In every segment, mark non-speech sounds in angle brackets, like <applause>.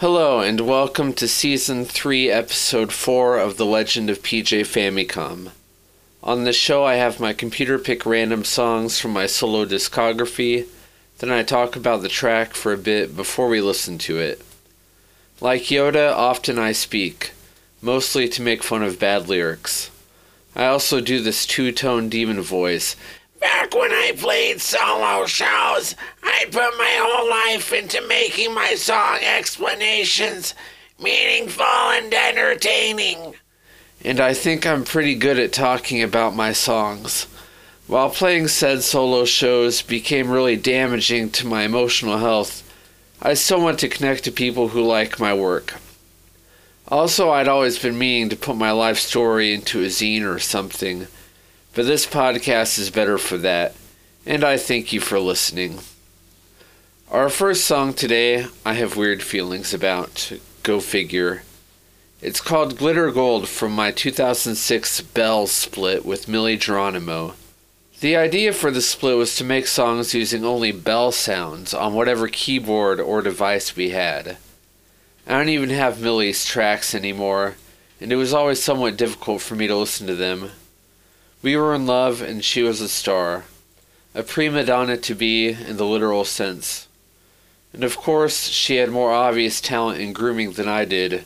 Hello, and welcome to Season 3, Episode 4 of The Legend of PJ Famicom. On this show, I have my computer pick random songs from my solo discography, then I talk about the track for a bit before we listen to it. Like Yoda, often I speak, mostly to make fun of bad lyrics. I also do this two tone demon voice. Back when I played solo shows, I put my whole life into making my song explanations meaningful and entertaining. And I think I'm pretty good at talking about my songs. While playing said solo shows became really damaging to my emotional health, I still want to connect to people who like my work. Also, I'd always been meaning to put my life story into a zine or something, but this podcast is better for that, and I thank you for listening. Our first song today, I have weird feelings about. Go figure. It's called Glitter Gold from my 2006 Bell split with Millie Geronimo. The idea for the split was to make songs using only bell sounds on whatever keyboard or device we had. I don't even have Millie's tracks anymore, and it was always somewhat difficult for me to listen to them. We were in love, and she was a star, a prima donna to be in the literal sense. And of course, she had more obvious talent in grooming than I did,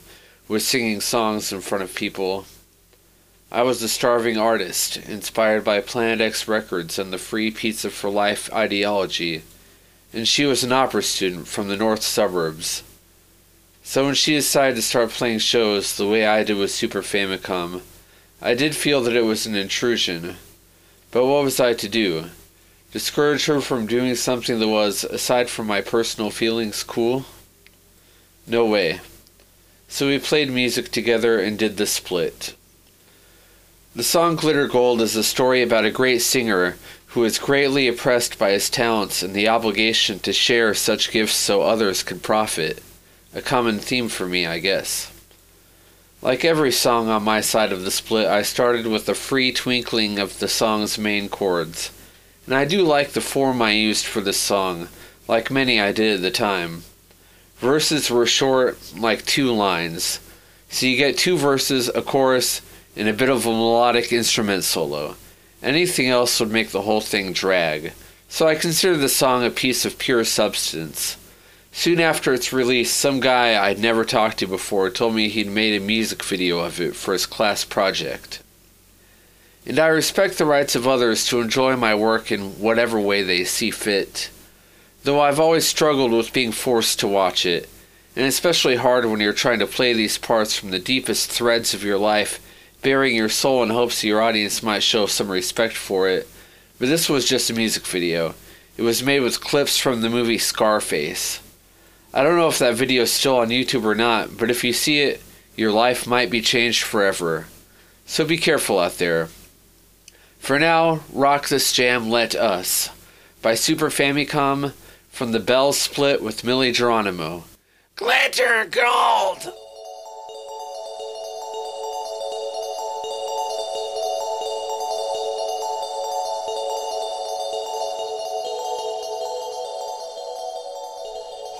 with singing songs in front of people. I was a starving artist, inspired by Planet X Records and the free pizza for life ideology, and she was an opera student from the north suburbs. So when she decided to start playing shows the way I did with Super Famicom, I did feel that it was an intrusion. But what was I to do? Discourage her from doing something that was, aside from my personal feelings, cool? No way. So we played music together and did the split. The song Glitter Gold is a story about a great singer who is greatly oppressed by his talents and the obligation to share such gifts so others can profit a common theme for me, I guess. Like every song on my side of the split, I started with a free twinkling of the song's main chords. And I do like the form I used for this song, like many I did at the time. Verses were short, like two lines. So you get two verses, a chorus, and a bit of a melodic instrument solo. Anything else would make the whole thing drag. So I consider the song a piece of pure substance. Soon after its release, some guy I'd never talked to before told me he'd made a music video of it for his class project. And I respect the rights of others to enjoy my work in whatever way they see fit. Though I've always struggled with being forced to watch it, and especially hard when you're trying to play these parts from the deepest threads of your life, bearing your soul in hopes your audience might show some respect for it. But this was just a music video. It was made with clips from the movie Scarface. I don't know if that video is still on YouTube or not, but if you see it, your life might be changed forever. So be careful out there. For now, rock this jam Let Us by Super Famicom from the Bell Split with Millie Geronimo. Glitter gold!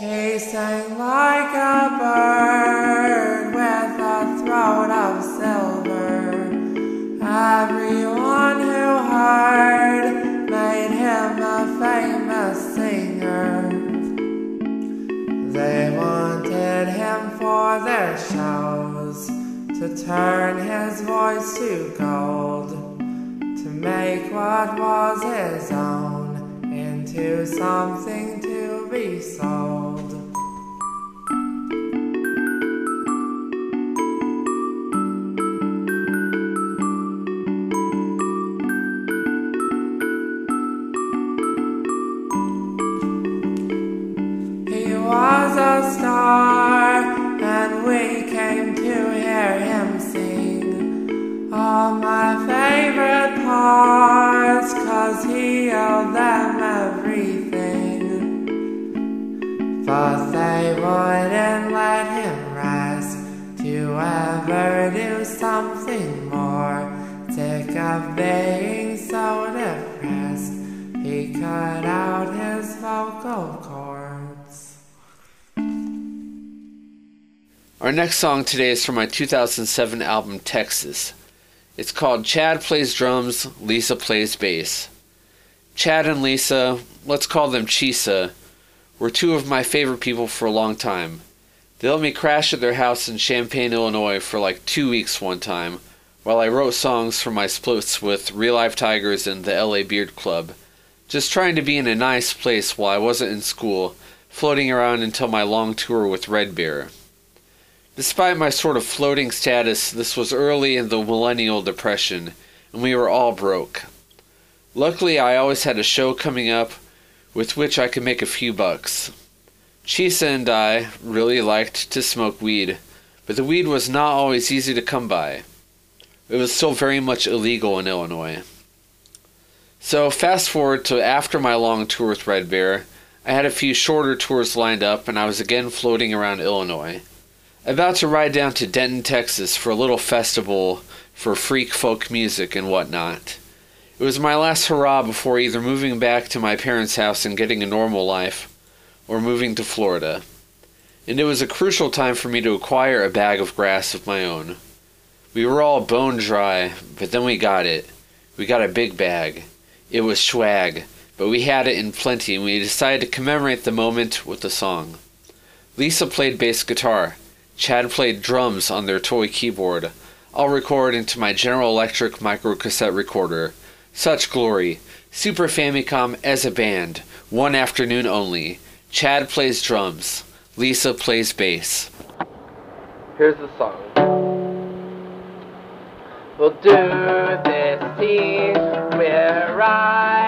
He sang like a bird with a throat of silver. Everyone who heard made him a famous singer. They wanted him for their shows to turn his voice to gold, to make what was his own into something to be sold. He cut out his vocal cords. Our next song today is from my 2007 album Texas. It's called Chad Plays Drums, Lisa Plays Bass. Chad and Lisa, let's call them Chisa, were two of my favorite people for a long time. They let me crash at their house in Champaign, Illinois for like two weeks one time, while I wrote songs for my splits with Real Life Tigers and the LA Beard Club. Just trying to be in a nice place while I wasn't in school, floating around until my long tour with Red Bear. Despite my sort of floating status, this was early in the millennial depression, and we were all broke. Luckily, I always had a show coming up with which I could make a few bucks. Chisa and I really liked to smoke weed, but the weed was not always easy to come by. It was still very much illegal in Illinois. So, fast forward to after my long tour with Red Bear, I had a few shorter tours lined up, and I was again floating around Illinois about to ride down to Denton, Texas for a little festival for freak folk music and whatnot. It was my last hurrah before either moving back to my parents' house and getting a normal life or moving to Florida. And it was a crucial time for me to acquire a bag of grass of my own. We were all bone dry, but then we got it. We got a big bag. It was swag, but we had it in plenty and we decided to commemorate the moment with a song. Lisa played bass guitar. Chad played drums on their toy keyboard. I'll record into my General Electric micro cassette recorder. Such glory. Super Famicom as a band. One afternoon only. Chad plays drums. Lisa plays bass. Here's the song. We'll do this scene. We're riding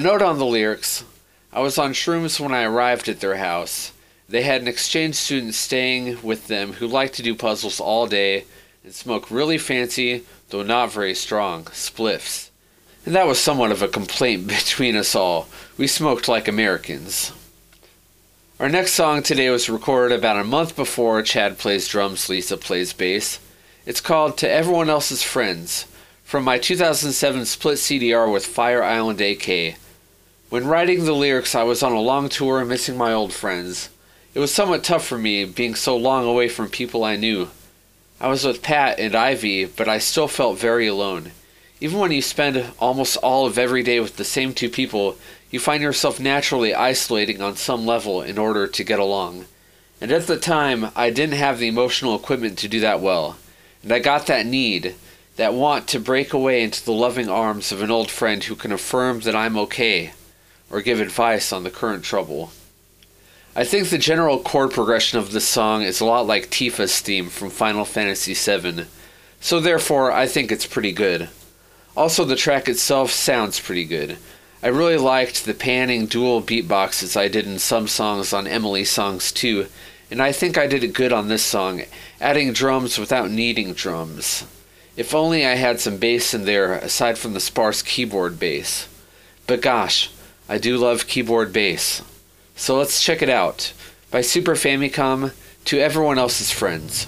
A note on the lyrics. I was on shrooms when I arrived at their house. They had an exchange student staying with them who liked to do puzzles all day and smoke really fancy, though not very strong, spliffs. And that was somewhat of a complaint <laughs> between us all. We smoked like Americans. Our next song today was recorded about a month before Chad plays drums, Lisa plays bass. It's called To Everyone Else's Friends, from my 2007 split CDR with Fire Island AK. When writing the lyrics, I was on a long tour missing my old friends. It was somewhat tough for me, being so long away from people I knew. I was with Pat and Ivy, but I still felt very alone. Even when you spend almost all of every day with the same two people, you find yourself naturally isolating on some level in order to get along. And at the time, I didn't have the emotional equipment to do that well. And I got that need, that want to break away into the loving arms of an old friend who can affirm that I'm okay, or give advice on the current trouble. I think the general chord progression of this song is a lot like Tifa's theme from Final Fantasy VII, so therefore I think it's pretty good. Also, the track itself sounds pretty good. I really liked the panning dual beatboxes I did in some songs on Emily Songs too, and I think I did it good on this song, adding drums without needing drums. If only I had some bass in there aside from the sparse keyboard bass. But gosh, I do love keyboard bass. So let's check it out. By Super Famicom to everyone else's friends.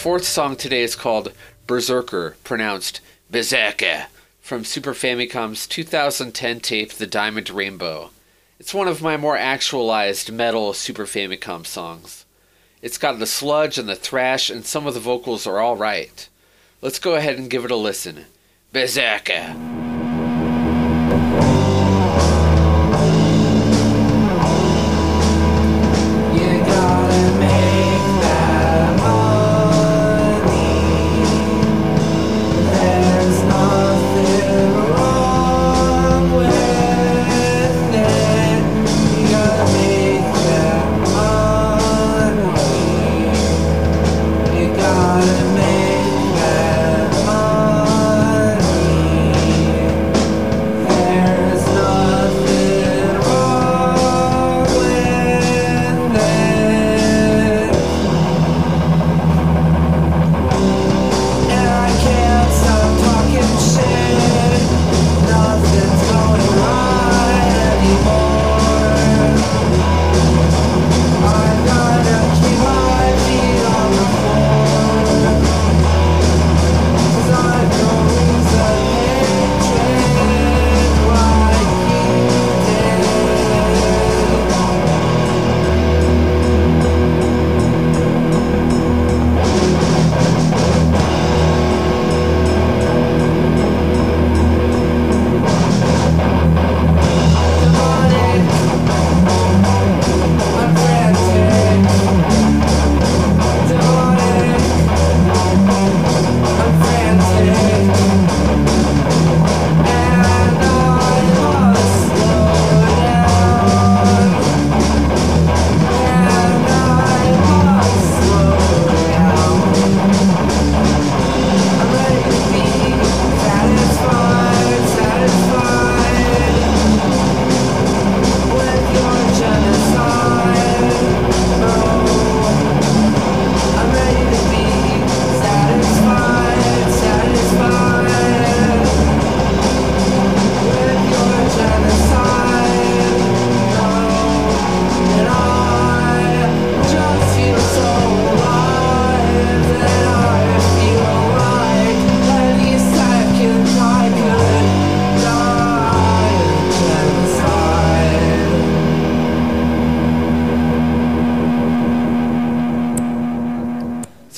Fourth song today is called Berzerker, pronounced Berserker, from Super Famicom's 2010 tape The Diamond Rainbow. It's one of my more actualized metal Super Famicom songs. It's got the sludge and the thrash, and some of the vocals are alright. Let's go ahead and give it a listen. Berzerker.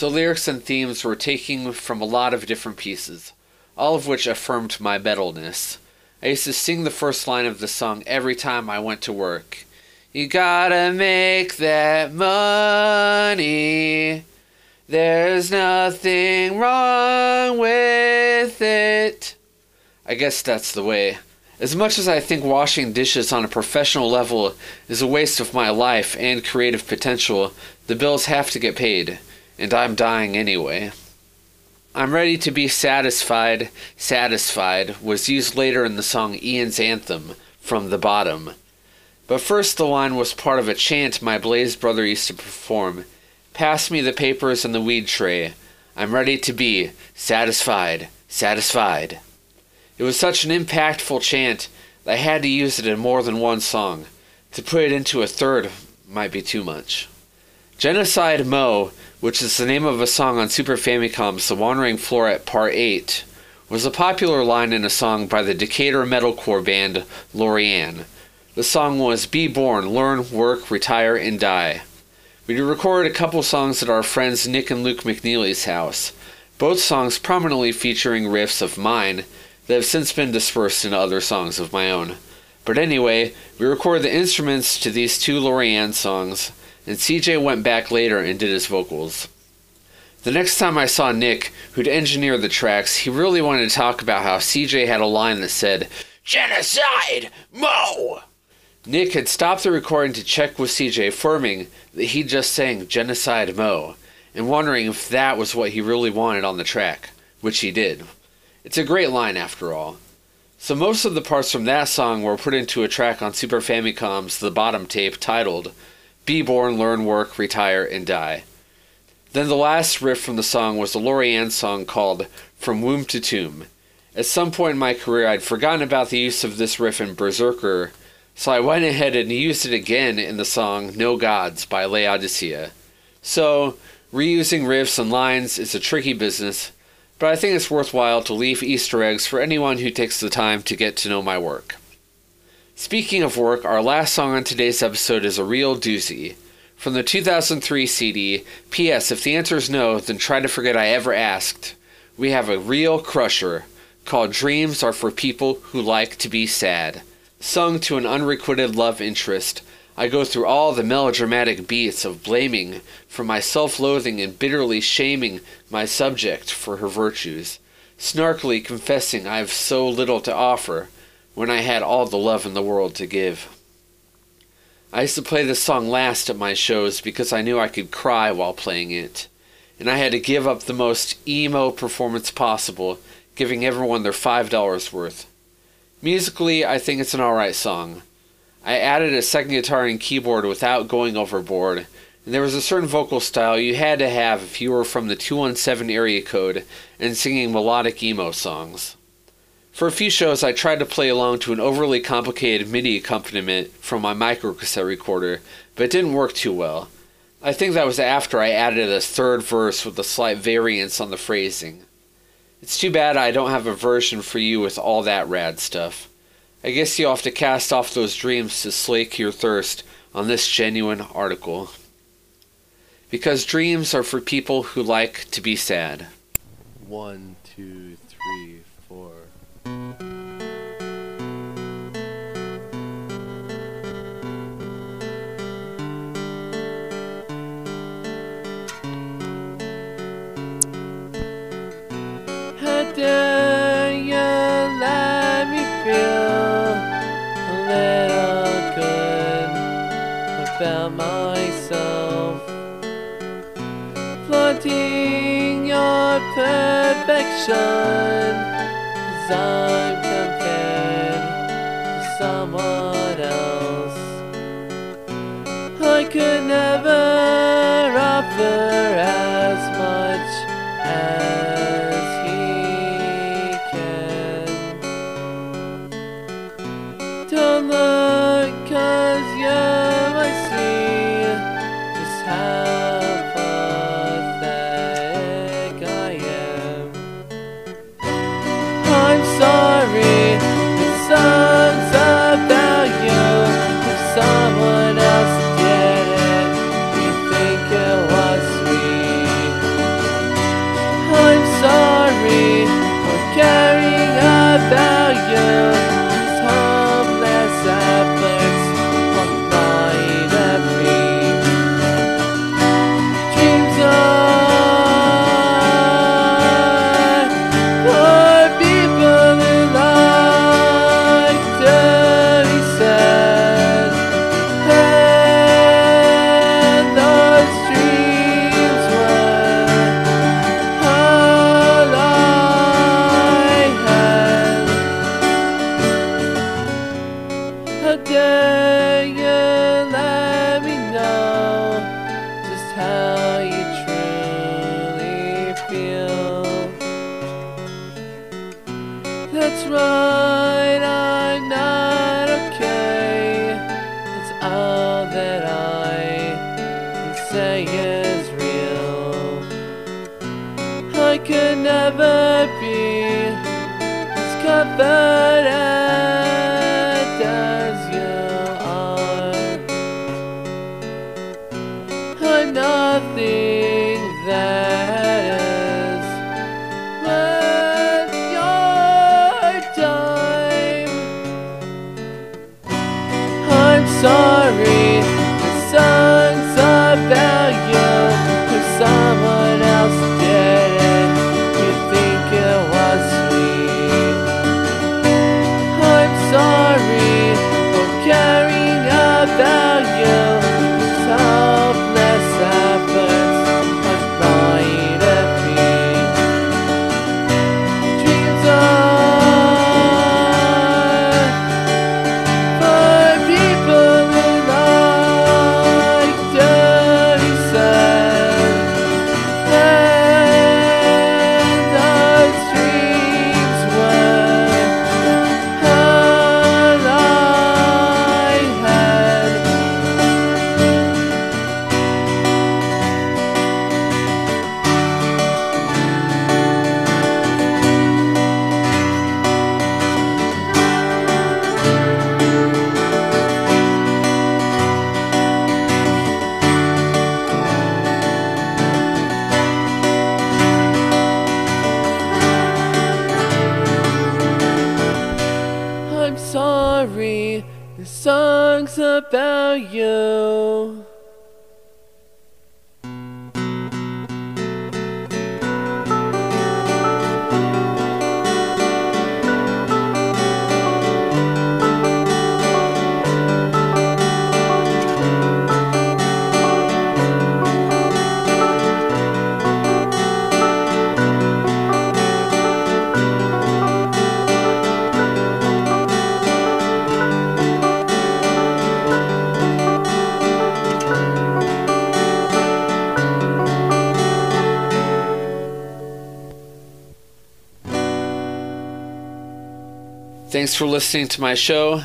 So, lyrics and themes were taken from a lot of different pieces, all of which affirmed my metalness. I used to sing the first line of the song every time I went to work. You gotta make that money. There's nothing wrong with it. I guess that's the way. As much as I think washing dishes on a professional level is a waste of my life and creative potential, the bills have to get paid, and I'm dying anyway. I'm ready to be satisfied, satisfied was used later in the song Ian's Anthem from The Bottom. But first, the line was part of a chant my Blaze brother used to perform Pass me the papers and the weed tray. I'm ready to be satisfied, satisfied. It was such an impactful chant that I had to use it in more than one song. To put it into a third might be too much. Genocide Mo, which is the name of a song on Super Famicom's The Wandering Floret Part 8, was a popular line in a song by the Decatur metalcore band Lorianne. The song was Be Born, Learn, Work, Retire, and Die. We recorded a couple songs at our friends Nick and Luke McNeely's house, both songs prominently featuring riffs of mine that have since been dispersed into other songs of my own. But anyway, we recorded the instruments to these two Lorianne songs, and CJ went back later and did his vocals. The next time I saw Nick, who'd engineered the tracks, he really wanted to talk about how CJ had a line that said, Genocide! Mo! Nick had stopped the recording to check with CJ, affirming that he'd just sang Genocide Mo, and wondering if that was what he really wanted on the track, which he did. It's a great line after all. So most of the parts from that song were put into a track on Super Famicom's The Bottom tape titled Be Born, Learn, Work, Retire, and Die. Then the last riff from the song was the Lorianne song called From Womb to Tomb. At some point in my career, I'd forgotten about the use of this riff in Berzerker, so I went ahead and used it again in the song No Gods by Laodicea. So, reusing riffs and lines is a tricky business, but I think it's worthwhile to leave Easter eggs for anyone who takes the time to get to know my work. Speaking of work, our last song on today's episode is a real doozy. From the 2003 CD, P.S. If the answer is no, then try to forget I ever asked. We have a real crusher called Dreams Are for People Who Like to Be Sad. Sung to an unrequited love interest, I go through all the melodramatic beats of blaming for my self loathing and bitterly shaming my subject for her virtues, snarkily confessing I have so little to offer when I had all the love in the world to give. I used to play this song last at my shows because I knew I could cry while playing it, and I had to give up the most emo performance possible, giving everyone their $5 worth. Musically, I think it's an alright song. I added a second guitar and keyboard without going overboard, and there was a certain vocal style you had to have if you were from the 217 area code and singing melodic emo songs. For a few shows, I tried to play along to an overly complicated MIDI accompaniment from my microcassette recorder, but it didn't work too well. I think that was after I added a third verse with a slight variance on the phrasing. It's too bad I don't have a version for you with all that rad stuff. I guess you'll have to cast off those dreams to slake your thirst on this genuine article. Because dreams are for people who like to be sad. One, two, three, Flaunting your perfection, i I'm compared to someone else. I could never offer that's right, I'm not okay. It's all that I say is real. I could never for listening to my show.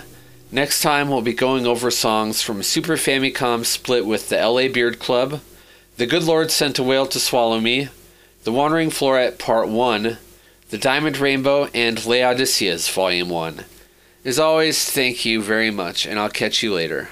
Next time, we'll be going over songs from Super Famicom split with the LA Beard Club, The Good Lord Sent a Whale to Swallow Me, The Wandering Floret Part 1, The Diamond Rainbow, and Laodiceas Volume 1. As always, thank you very much, and I'll catch you later.